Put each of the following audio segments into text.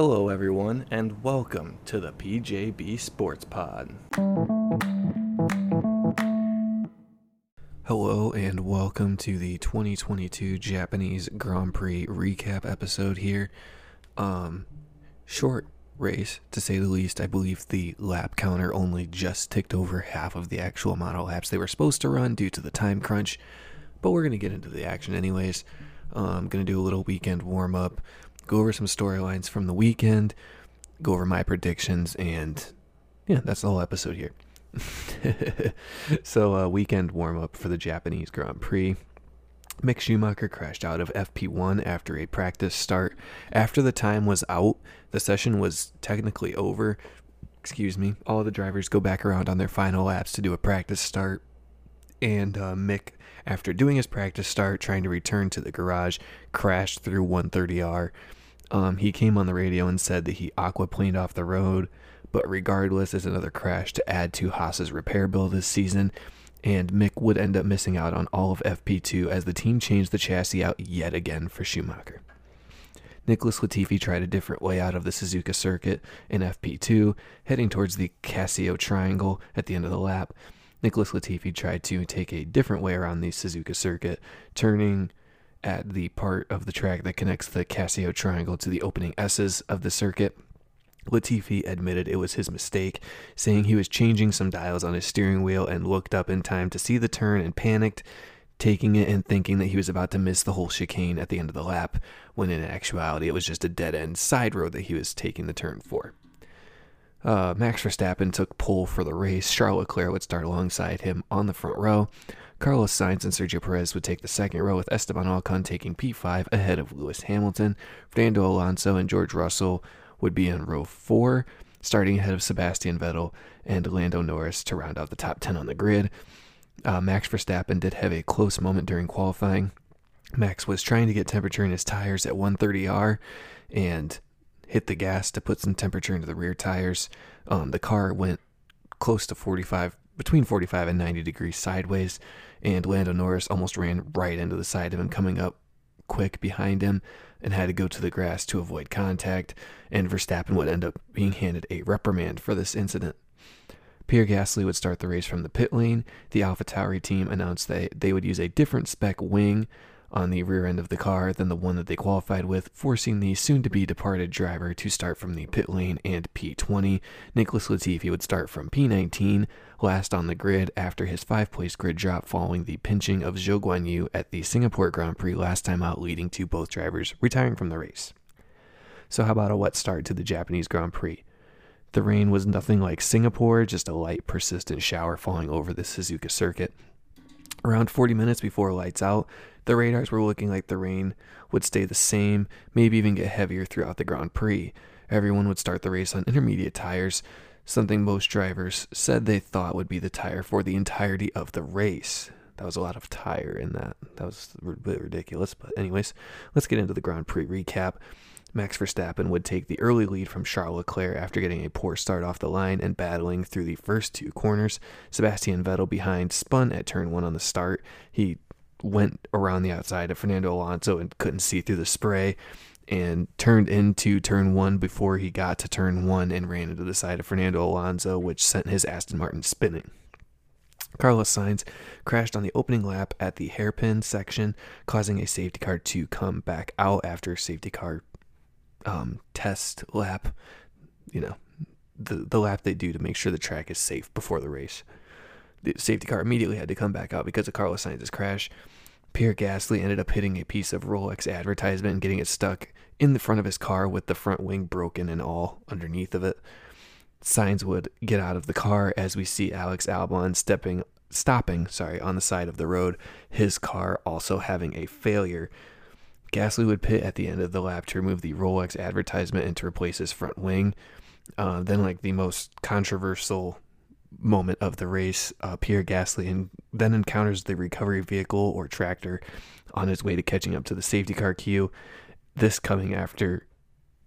Hello, everyone, and welcome to the PJB Sports Pod. Hello, and welcome to the 2022 Japanese Grand Prix recap episode here. Um, short race, to say the least. I believe the lap counter only just ticked over half of the actual of laps they were supposed to run due to the time crunch, but we're going to get into the action anyways. Uh, I'm going to do a little weekend warm up go over some storylines from the weekend, go over my predictions, and yeah, that's the whole episode here. so, uh, weekend warm up for the Japanese Grand Prix. Mick Schumacher crashed out of FP1 after a practice start. After the time was out, the session was technically over. Excuse me. All the drivers go back around on their final laps to do a practice start. And uh, Mick, after doing his practice start, trying to return to the garage, crashed through 130R um, he came on the radio and said that he aquaplaned off the road, but regardless, is another crash to add to Haas's repair bill this season, and Mick would end up missing out on all of FP2 as the team changed the chassis out yet again for Schumacher. Nicholas Latifi tried a different way out of the Suzuka circuit in FP2, heading towards the Casio triangle at the end of the lap. Nicholas Latifi tried to take a different way around the Suzuka circuit, turning at the part of the track that connects the Casio Triangle to the opening S's of the circuit. Latifi admitted it was his mistake, saying he was changing some dials on his steering wheel and looked up in time to see the turn and panicked, taking it and thinking that he was about to miss the whole chicane at the end of the lap, when in actuality it was just a dead end side road that he was taking the turn for. Uh, Max Verstappen took pole for the race. Charles Leclerc would start alongside him on the front row. Carlos Sainz and Sergio Perez would take the second row, with Esteban Ocon taking P5 ahead of Lewis Hamilton. Fernando Alonso and George Russell would be in row 4, starting ahead of Sebastian Vettel and Lando Norris to round out the top 10 on the grid. Uh, Max Verstappen did have a close moment during qualifying. Max was trying to get temperature in his tires at 130R and hit the gas to put some temperature into the rear tires. Um, the car went close to 45, between 45 and 90 degrees sideways, and Lando Norris almost ran right into the side of him, coming up quick behind him, and had to go to the grass to avoid contact. And Verstappen would end up being handed a reprimand for this incident. Pierre Gasly would start the race from the pit lane. The AlphaTauri team announced that they would use a different spec wing on the rear end of the car than the one that they qualified with, forcing the soon to be departed driver to start from the pit lane and P20. Nicholas Latifi would start from P19, last on the grid after his five place grid drop following the pinching of Zhou Guanyu at the Singapore Grand Prix last time out, leading to both drivers retiring from the race. So, how about a wet start to the Japanese Grand Prix? The rain was nothing like Singapore, just a light, persistent shower falling over the Suzuka circuit. Around 40 minutes before lights out, the radars were looking like the rain would stay the same, maybe even get heavier throughout the Grand Prix. Everyone would start the race on intermediate tires, something most drivers said they thought would be the tire for the entirety of the race. That was a lot of tire in that. That was a bit ridiculous. But, anyways, let's get into the Grand Prix recap. Max Verstappen would take the early lead from Charles Leclerc after getting a poor start off the line and battling through the first two corners. Sebastian Vettel behind spun at turn one on the start. He went around the outside of Fernando Alonso and couldn't see through the spray and turned into turn one before he got to turn one and ran into the side of Fernando Alonso, which sent his Aston Martin spinning. Carlos Sainz crashed on the opening lap at the hairpin section, causing a safety car to come back out after safety car um, test lap. You know, the the lap they do to make sure the track is safe before the race. The safety car immediately had to come back out because of Carlos Sainz's crash. Pierre Gasly ended up hitting a piece of Rolex advertisement and getting it stuck in the front of his car with the front wing broken and all underneath of it. Sainz would get out of the car as we see Alex Albon stepping stopping, sorry, on the side of the road, his car also having a failure. Gasly would pit at the end of the lap to remove the Rolex advertisement and to replace his front wing. Uh, then, like the most controversial moment of the race, uh, Pierre Gasly and then encounters the recovery vehicle or tractor on his way to catching up to the safety car queue. This coming after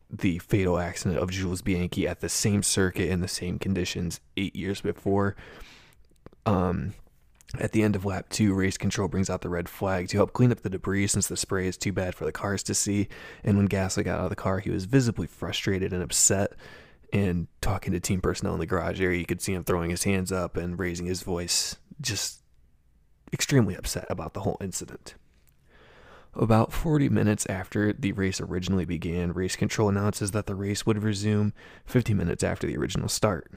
the fatal accident of Jules Bianchi at the same circuit in the same conditions eight years before. Um, At the end of lap two, race control brings out the red flag to help clean up the debris since the spray is too bad for the cars to see. And when Gasly got out of the car, he was visibly frustrated and upset. And talking to team personnel in the garage area, you could see him throwing his hands up and raising his voice, just extremely upset about the whole incident. About 40 minutes after the race originally began, race control announces that the race would resume 50 minutes after the original start.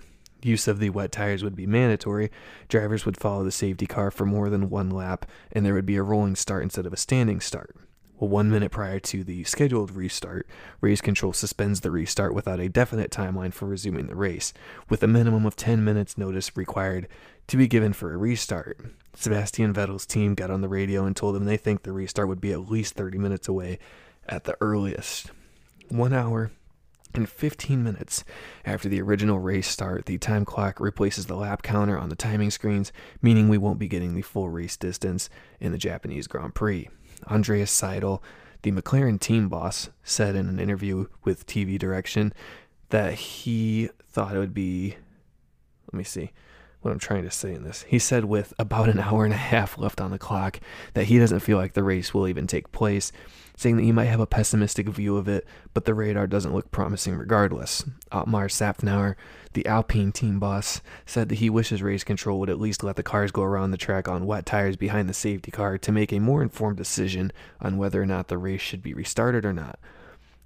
Use of the wet tires would be mandatory. Drivers would follow the safety car for more than one lap, and there would be a rolling start instead of a standing start. Well, one minute prior to the scheduled restart, race control suspends the restart without a definite timeline for resuming the race, with a minimum of 10 minutes notice required to be given for a restart. Sebastian Vettel's team got on the radio and told them they think the restart would be at least 30 minutes away at the earliest. One hour and 15 minutes after the original race start, the time clock replaces the lap counter on the timing screens, meaning we won't be getting the full race distance in the Japanese Grand Prix. Andreas Seidl, the McLaren team boss, said in an interview with TV Direction that he thought it would be, let me see, what I'm trying to say in this. He said with about an hour and a half left on the clock that he doesn't feel like the race will even take place saying that he might have a pessimistic view of it, but the radar doesn't look promising regardless. Otmar Szafnauer, the Alpine team boss, said that he wishes race control would at least let the cars go around the track on wet tires behind the safety car to make a more informed decision on whether or not the race should be restarted or not.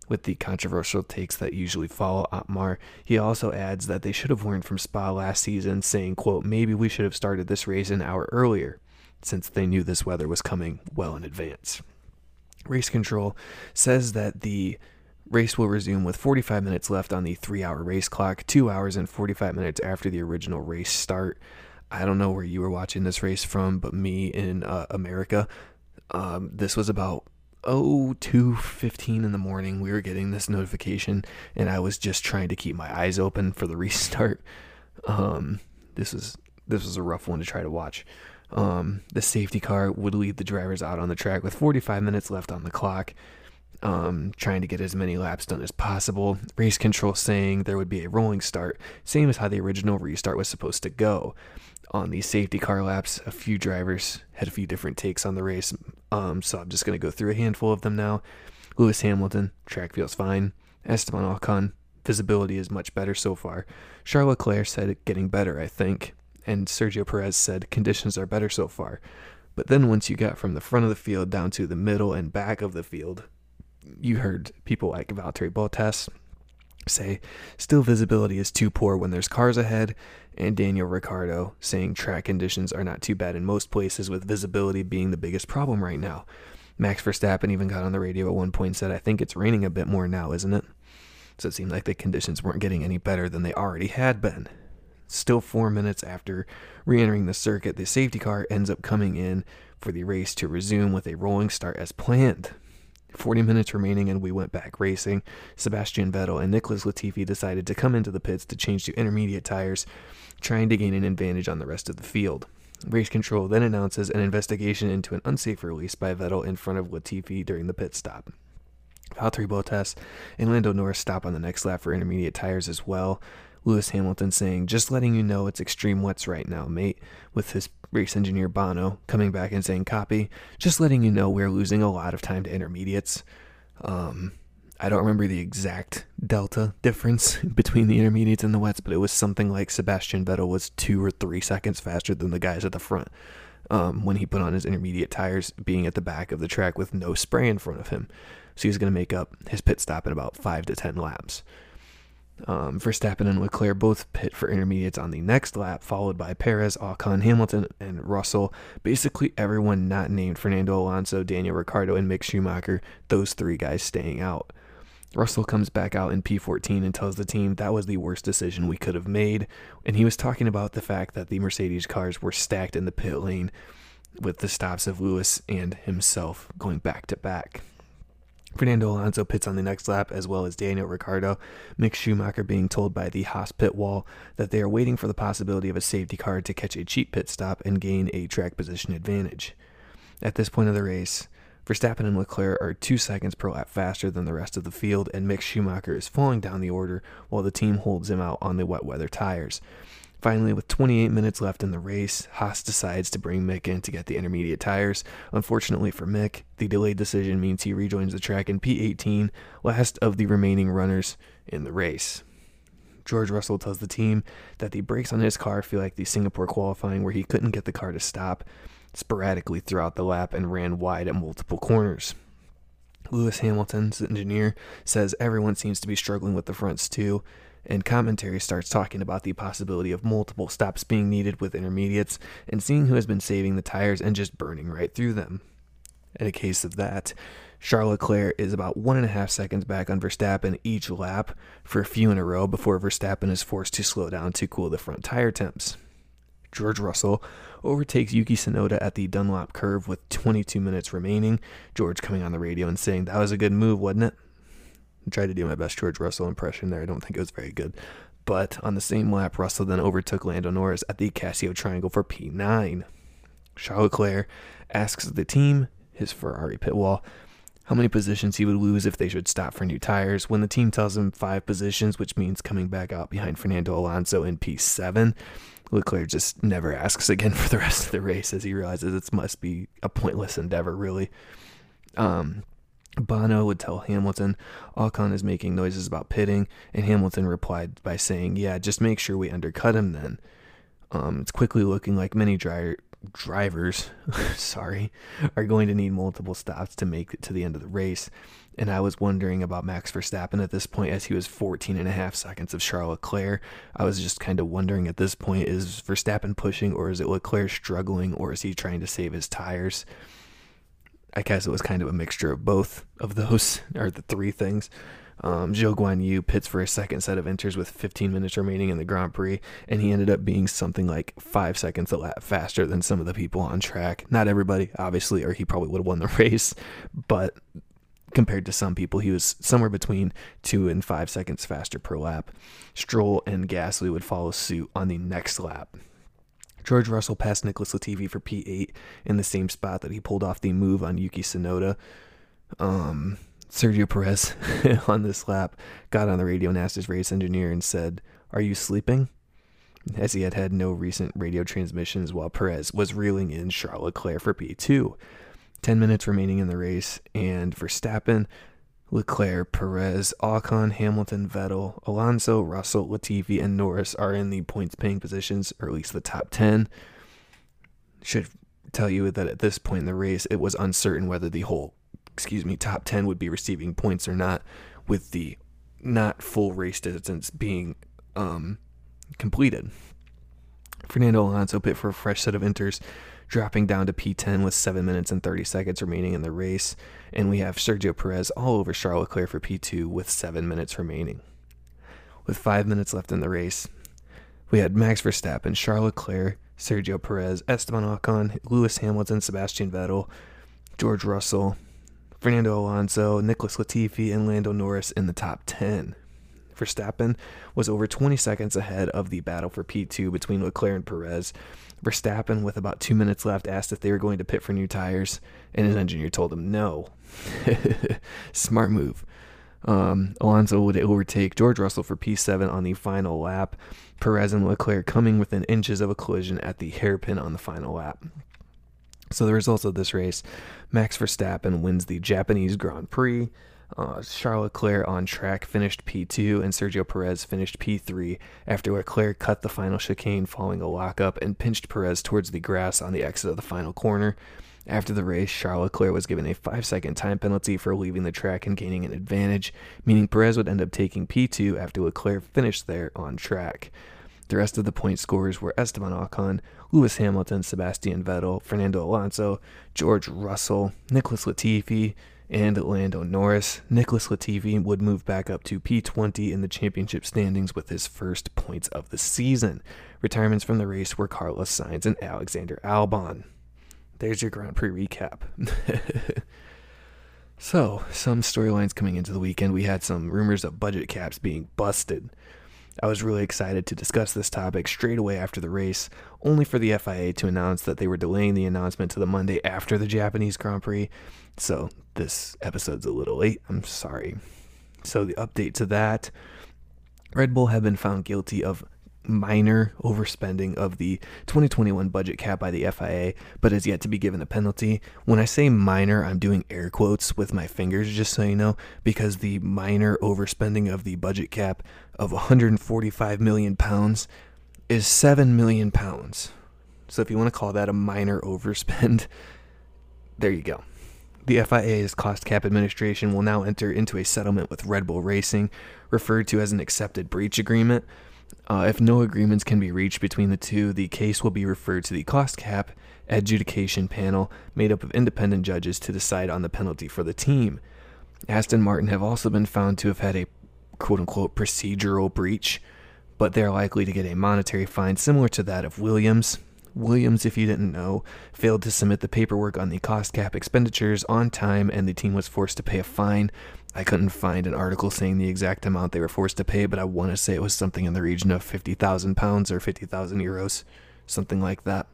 With the controversial takes that usually follow Otmar, he also adds that they should have learned from Spa last season, saying, quote, maybe we should have started this race an hour earlier, since they knew this weather was coming well in advance race control says that the race will resume with 45 minutes left on the three hour race clock, two hours and 45 minutes after the original race start. I don't know where you were watching this race from, but me in uh, America, um, this was about oh two fifteen in the morning. We were getting this notification, and I was just trying to keep my eyes open for the restart. Um, this was this was a rough one to try to watch. Um, the safety car would lead the drivers out on the track with 45 minutes left on the clock, um, trying to get as many laps done as possible. Race control saying there would be a rolling start, same as how the original restart was supposed to go. On the safety car laps, a few drivers had a few different takes on the race, um, so I'm just going to go through a handful of them now. Lewis Hamilton, track feels fine. Esteban Ocon, visibility is much better so far. Charles Leclerc said getting better, I think and Sergio Perez said conditions are better so far. But then once you got from the front of the field down to the middle and back of the field, you heard people like Valtteri Bottas say still visibility is too poor when there's cars ahead, and Daniel Ricciardo saying track conditions are not too bad in most places, with visibility being the biggest problem right now. Max Verstappen even got on the radio at one point and said, I think it's raining a bit more now, isn't it? So it seemed like the conditions weren't getting any better than they already had been. Still four minutes after re entering the circuit, the safety car ends up coming in for the race to resume with a rolling start as planned. 40 minutes remaining and we went back racing. Sebastian Vettel and Nicholas Latifi decided to come into the pits to change to intermediate tires, trying to gain an advantage on the rest of the field. Race control then announces an investigation into an unsafe release by Vettel in front of Latifi during the pit stop. Valtteri Bottas and Lando Norris stop on the next lap for intermediate tires as well. Lewis Hamilton saying, Just letting you know it's extreme wets right now, mate, with his race engineer Bono coming back and saying, Copy, just letting you know we're losing a lot of time to intermediates. Um, I don't remember the exact delta difference between the intermediates and the wets, but it was something like Sebastian Vettel was two or three seconds faster than the guys at the front um, when he put on his intermediate tires, being at the back of the track with no spray in front of him. So he was going to make up his pit stop in about five to ten laps. Um, Verstappen and Leclerc both pit for intermediates on the next lap, followed by Perez, Ocon, Hamilton, and Russell. Basically, everyone not named Fernando Alonso, Daniel Ricciardo, and Mick Schumacher, those three guys staying out. Russell comes back out in P14 and tells the team that was the worst decision we could have made. And he was talking about the fact that the Mercedes cars were stacked in the pit lane with the stops of Lewis and himself going back to back. Fernando Alonso pits on the next lap, as well as Daniel Ricciardo. Mick Schumacher being told by the Haas pit wall that they are waiting for the possibility of a safety car to catch a cheap pit stop and gain a track position advantage. At this point of the race, Verstappen and Leclerc are two seconds per lap faster than the rest of the field, and Mick Schumacher is falling down the order while the team holds him out on the wet weather tires. Finally, with 28 minutes left in the race, Haas decides to bring Mick in to get the intermediate tires. Unfortunately for Mick, the delayed decision means he rejoins the track in P18, last of the remaining runners in the race. George Russell tells the team that the brakes on his car feel like the Singapore qualifying where he couldn't get the car to stop sporadically throughout the lap and ran wide at multiple corners. Lewis Hamilton's engineer says everyone seems to be struggling with the fronts too, and commentary starts talking about the possibility of multiple stops being needed with intermediates and seeing who has been saving the tires and just burning right through them. In a case of that, Charles Leclerc is about one and a half seconds back on Verstappen each lap for a few in a row before Verstappen is forced to slow down to cool the front tire temps. George Russell overtakes Yuki Tsunoda at the Dunlop curve with 22 minutes remaining. George coming on the radio and saying, That was a good move, wasn't it? I tried to do my best George Russell impression there. I don't think it was very good. But on the same lap, Russell then overtook Lando Norris at the Casio Triangle for P9. Charles Leclerc asks the team, his Ferrari pit wall, how many positions he would lose if they should stop for new tires. When the team tells him five positions, which means coming back out behind Fernando Alonso in P7, Leclerc just never asks again for the rest of the race as he realizes it must be a pointless endeavor, really. Um, Bono would tell Hamilton Ocon is making noises about pitting, and Hamilton replied by saying, Yeah, just make sure we undercut him then. Um, it's quickly looking like many dri- drivers, sorry, are going to need multiple stops to make it to the end of the race. And I was wondering about Max Verstappen at this point as he was 14 and a half seconds of Charles Leclerc. I was just kind of wondering at this point is Verstappen pushing or is it Leclerc struggling or is he trying to save his tires? I guess it was kind of a mixture of both of those, or the three things. Um, Zhou Guan Yu pits for a second set of inters with 15 minutes remaining in the Grand Prix, and he ended up being something like five seconds a lap faster than some of the people on track. Not everybody, obviously, or he probably would have won the race, but compared to some people, he was somewhere between two and five seconds faster per lap. Stroll and Gasly would follow suit on the next lap. George Russell passed Nicholas Latifi for P8 in the same spot that he pulled off the move on Yuki Tsunoda. Um, Sergio Perez on this lap got on the radio and asked his race engineer and said, Are you sleeping? As he had had no recent radio transmissions while Perez was reeling in Charles Leclerc for P2. 10 minutes remaining in the race, and Verstappen Leclerc, Perez, Ocon, Hamilton, Vettel, Alonso, Russell, Latifi, and Norris are in the points paying positions, or at least the top 10. Should tell you that at this point in the race, it was uncertain whether the whole, excuse me, top 10 would be receiving points or not, with the not full race distance being um, completed. Fernando Alonso pit for a fresh set of inters dropping down to P10 with 7 minutes and 30 seconds remaining in the race. And we have Sergio Perez all over Charles Leclerc for P2 with 7 minutes remaining. With 5 minutes left in the race, we had Max Verstappen, Charles Leclerc, Sergio Perez, Esteban Ocon, Lewis Hamilton, Sebastian Vettel, George Russell, Fernando Alonso, Nicholas Latifi, and Lando Norris in the top 10. Verstappen was over 20 seconds ahead of the battle for P2 between Leclerc and Perez. Verstappen, with about two minutes left, asked if they were going to pit for new tires, and his engineer told him no. Smart move. Um, Alonso would overtake George Russell for P7 on the final lap. Perez and Leclerc coming within inches of a collision at the hairpin on the final lap. So the results of this race: Max Verstappen wins the Japanese Grand Prix. Uh, Charles Leclerc on track finished P2 and Sergio Perez finished P3 after Leclerc cut the final chicane following a lockup and pinched Perez towards the grass on the exit of the final corner. After the race, Charles Leclerc was given a 5 second time penalty for leaving the track and gaining an advantage, meaning Perez would end up taking P2 after Leclerc finished there on track. The rest of the point scorers were Esteban Ocon, Lewis Hamilton, Sebastian Vettel, Fernando Alonso, George Russell, Nicholas Latifi, and Lando Norris. Nicholas Latifi would move back up to P20 in the championship standings with his first points of the season. Retirements from the race were Carlos Sainz and Alexander Albon. There's your Grand Prix recap. so, some storylines coming into the weekend. We had some rumors of budget caps being busted. I was really excited to discuss this topic straight away after the race, only for the FIA to announce that they were delaying the announcement to the Monday after the Japanese Grand Prix. So this episode's a little late. I'm sorry. So the update to that Red Bull have been found guilty of minor overspending of the 2021 budget cap by the FIA, but has yet to be given a penalty. When I say minor, I'm doing air quotes with my fingers, just so you know, because the minor overspending of the budget cap of 145 million pounds is 7 million pounds. So if you want to call that a minor overspend, there you go. The FIA's cost cap administration will now enter into a settlement with Red Bull Racing, referred to as an accepted breach agreement. Uh, if no agreements can be reached between the two, the case will be referred to the cost cap adjudication panel made up of independent judges to decide on the penalty for the team. Aston Martin have also been found to have had a quote unquote procedural breach, but they're likely to get a monetary fine similar to that of Williams. Williams, if you didn't know, failed to submit the paperwork on the cost cap expenditures on time, and the team was forced to pay a fine. I couldn't find an article saying the exact amount they were forced to pay, but I want to say it was something in the region of 50,000 pounds or 50,000 euros, something like that.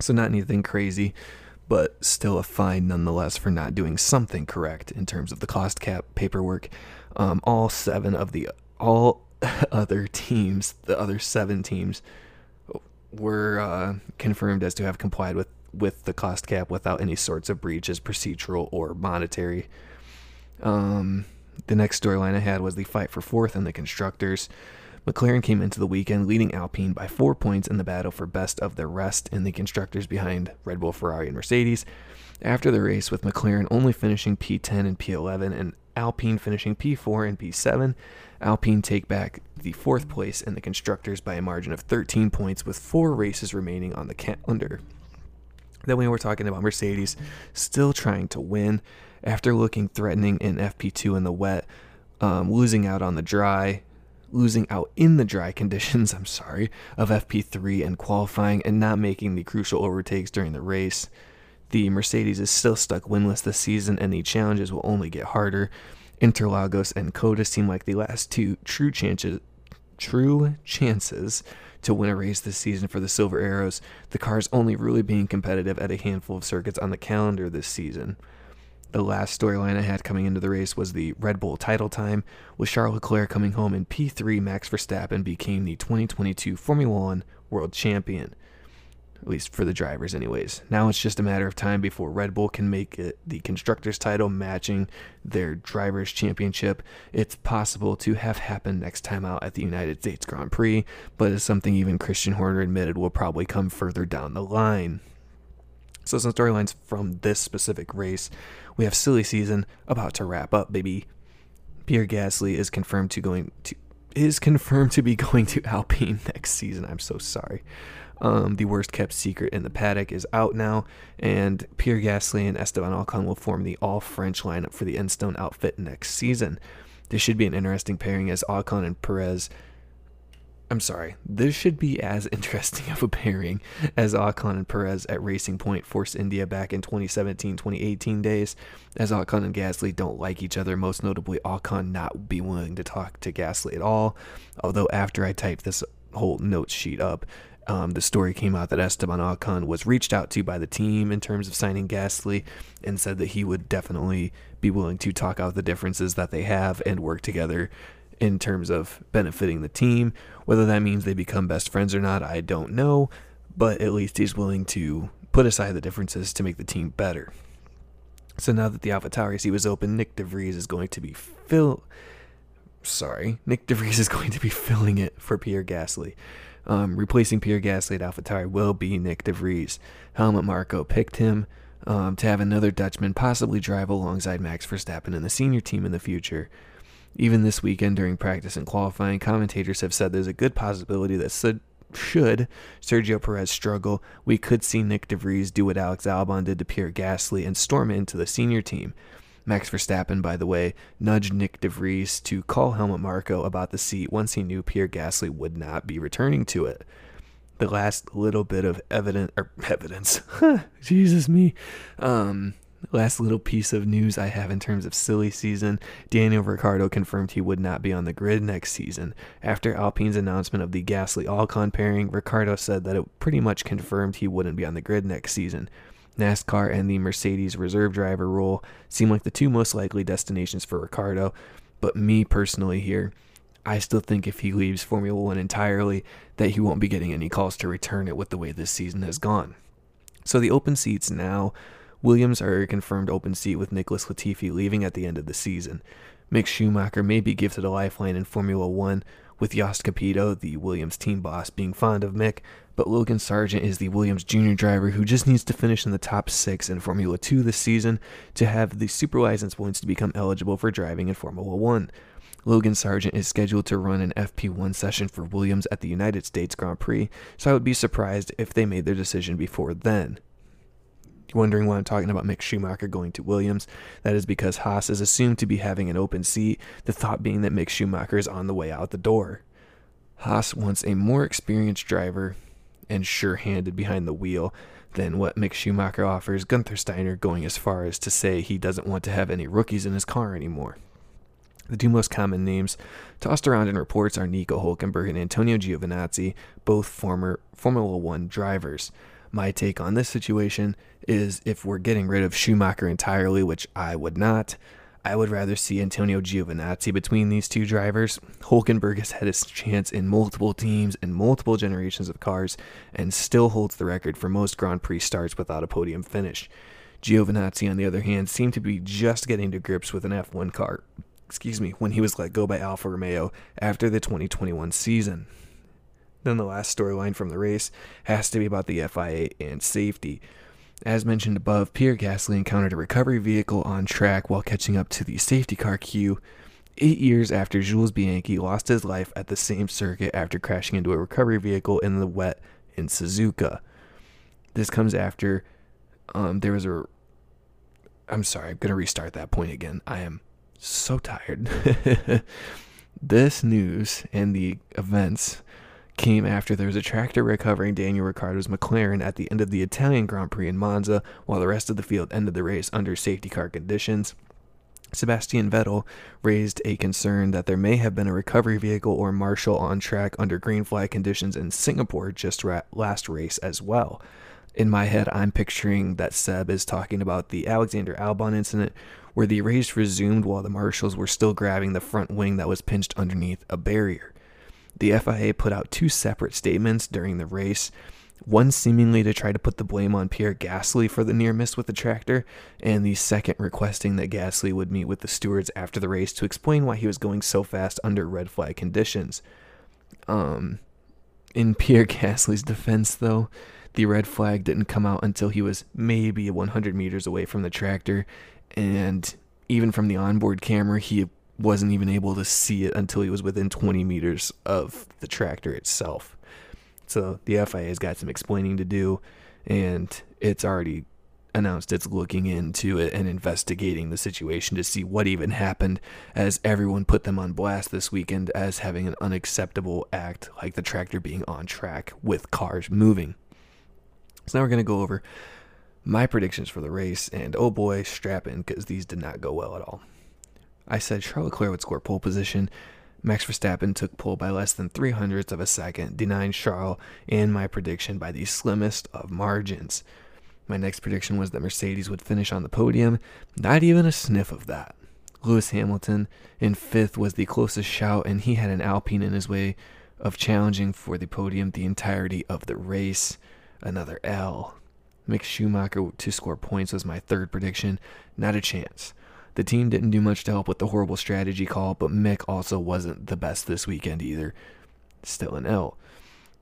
So, not anything crazy, but still a fine nonetheless for not doing something correct in terms of the cost cap paperwork. Um, all seven of the all other teams, the other seven teams, were uh, confirmed as to have complied with with the cost cap without any sorts of breaches, procedural or monetary. Um, the next storyline I had was the fight for fourth in the constructors. McLaren came into the weekend leading Alpine by four points in the battle for best of the rest in the constructors behind Red Bull, Ferrari, and Mercedes. After the race, with McLaren only finishing P10 and P11 and Alpine finishing P4 and P7, Alpine take back the fourth place in the constructors by a margin of 13 points with four races remaining on the calendar. Then we were talking about Mercedes still trying to win after looking threatening in FP2 in the wet, um, losing out on the dry, losing out in the dry conditions, I'm sorry, of FP3 and qualifying and not making the crucial overtakes during the race. The Mercedes is still stuck winless this season and the challenges will only get harder. Interlagos and COTA seem like the last two true chances true chances to win a race this season for the Silver Arrows, the cars only really being competitive at a handful of circuits on the calendar this season. The last storyline I had coming into the race was the Red Bull title time, with Charles Leclerc coming home in P3. Max Verstappen became the 2022 Formula One world champion at least for the drivers, anyways. Now it's just a matter of time before Red Bull can make it the constructors' title matching their drivers' championship. It's possible to have happened next time out at the United States Grand Prix, but it's something even Christian Horner admitted will probably come further down the line. So, some storylines from this specific race. We have silly season about to wrap up, baby. Pierre Gasly is confirmed to going to is confirmed to be going to Alpine next season. I'm so sorry. Um, the worst kept secret in the paddock is out now, and Pierre Gasly and Esteban Ocon will form the all French lineup for the Enstone outfit next season. This should be an interesting pairing as Ocon and Perez. I'm sorry, this should be as interesting of a pairing as Ocon and Perez at Racing Point Force India back in 2017 2018 days, as Ocon and Gasly don't like each other, most notably Ocon not be willing to talk to Gasly at all. Although, after I typed this whole note sheet up, um, the story came out that Esteban Ocon was reached out to by the team in terms of signing Gasly and said that he would definitely be willing to talk out the differences that they have and work together in terms of benefiting the team. Whether that means they become best friends or not, I don't know, but at least he's willing to put aside the differences to make the team better. So now that the AlphaTauri seat was open, Nyck de Vries is going to be fill. Sorry, Nyck de Vries is going to be filling it for Pierre Gasly. Um, replacing Pierre Gasly at AlphaTauri will be Nyck de Vries. Helmut Marko picked him um, to have another Dutchman possibly drive alongside Max Verstappen in the senior team in the future. Even this weekend during practice and qualifying, commentators have said there's a good possibility that should Sergio Perez struggle, we could see Nyck de Vries do what Alex Albon did to Pierre Gasly and storm into the senior team. Max Verstappen, by the way, nudged Nyck de Vries to call Helmut Marko about the seat once he knew Pierre Gasly would not be returning to it. The last little bit of evidence, or evidence, Jesus me, um, last little piece of news I have in terms of silly season, Daniel Ricciardo confirmed he would not be on the grid next season. After Alpine's announcement of the Gasly Ocon pairing, Ricciardo said that it pretty much confirmed he wouldn't be on the grid next season. NASCAR and the Mercedes reserve driver role seem like the two most likely destinations for Ricciardo, but me personally here, I still think if he leaves Formula One entirely, that he won't be getting any calls to return it with the way this season has gone. So the open seats now, Williams are a confirmed open seat with Nicholas Latifi leaving at the end of the season. Mick Schumacher may be gifted a lifeline in Formula One, with Jost Capito, the Williams team boss, being fond of Mick, but Logan Sargeant is the Williams junior driver who just needs to finish in the top six in Formula 2 this season to have the super license points to become eligible for driving in Formula 1. Logan Sargeant is scheduled to run an FP1 session for Williams at the United States Grand Prix, so I would be surprised if they made their decision before then. Wondering why I'm talking about Mick Schumacher going to Williams? That is because Haas is assumed to be having an open seat, the thought being that Mick Schumacher is on the way out the door. Haas wants a more experienced driver and sure handed behind the wheel than what Mick Schumacher offers, Gunther Steiner going as far as to say he doesn't want to have any rookies in his car anymore. The two most common names tossed around in reports are Nico Hulkenberg and Antonio Giovinazzi, both former Formula One drivers. My take on this situation is if we're getting rid of Schumacher entirely, which I would not, I would rather see Antonio Giovinazzi between these two drivers. Hulkenberg has had his chance in multiple teams and multiple generations of cars and still holds the record for most Grand Prix starts without a podium finish. Giovinazzi, on the other hand, seemed to be just getting to grips with an F1 car excuse me, when he was let go by Alfa Romeo after the 2021 season. Then the last storyline from the race has to be about the FIA and safety. As mentioned above, Pierre Gasly encountered a recovery vehicle on track while catching up to the safety car queue eight years after Jules Bianchi lost his life at the same circuit after crashing into a recovery vehicle in the wet in Suzuka. This comes after um, there was a. I'm sorry, I'm going to restart that point again. I am so tired. this news and the events came after there was a tractor recovering Daniel Ricciardo's McLaren at the end of the Italian Grand Prix in Monza, while the rest of the field ended the race under safety car conditions. Sebastian Vettel raised a concern that there may have been a recovery vehicle or marshal on track under green flag conditions in Singapore just ra- last race as well. In my head, I'm picturing that Seb is talking about the Alexander Albon incident where the race resumed while the marshals were still grabbing the front wing that was pinched underneath a barrier. The FIA put out two separate statements during the race, one seemingly to try to put the blame on Pierre Gasly for the near miss with the tractor, and the second requesting that Gasly would meet with the stewards after the race to explain why he was going so fast under red flag conditions. Um, in Pierre Gasly's defense, though, the red flag didn't come out until he was maybe 100 meters away from the tractor, and even from the onboard camera, he wasn't even able to see it until he was within 20 meters of the tractor itself. So the FIA has got some explaining to do, and it's already announced it's looking into it and investigating the situation to see what even happened, as everyone put them on blast this weekend as having an unacceptable act like the tractor being on track with cars moving. So now we're going to go over my predictions for the race, and oh boy, strap in because these did not go well at all. I said Charles Leclerc would score pole position. Max Verstappen took pole by less than three hundredths of a second, denying Charles and my prediction by the slimmest of margins. My next prediction was that Mercedes would finish on the podium, not even a sniff of that. Lewis Hamilton in fifth was the closest shout, and he had an Alpine in his way of challenging for the podium the entirety of the race. Another L. Mick Schumacher to score points was my third prediction. Not a chance. The team didn't do much to help with the horrible strategy call, but Mick also wasn't the best this weekend either. Still an L.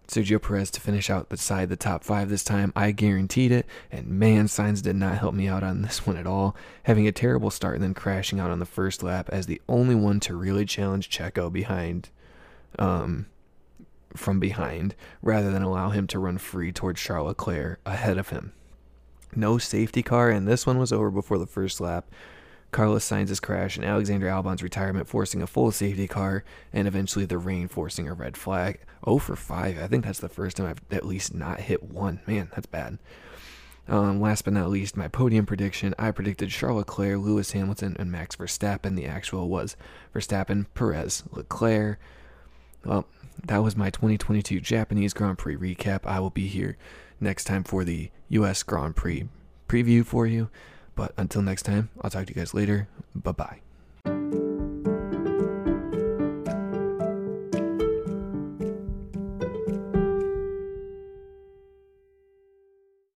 Sergio Perez to finish out beside the top five this time. I guaranteed it, and man, Sainz did not help me out on this one at all. Having a terrible start and then crashing out on the first lap as the only one to really challenge Checo behind um, from behind rather than allow him to run free towards Charles Leclerc ahead of him. No safety car, and this one was over before the first lap. Carlos Sainz's crash and Alexander Albon's retirement forcing a full safety car, and eventually the rain forcing a red flag. Oh for 5. I think that's the first time I've at least not hit one. Man, that's bad. Um, last but not least, my podium prediction. I predicted Charles Leclerc, Lewis Hamilton, and Max Verstappen. The actual was Verstappen, Perez, Leclerc. Well, that was my 2022 Japanese Grand Prix recap. I will be here next time for the US Grand Prix preview for you. But until next time, I'll talk to you guys later. Bye bye.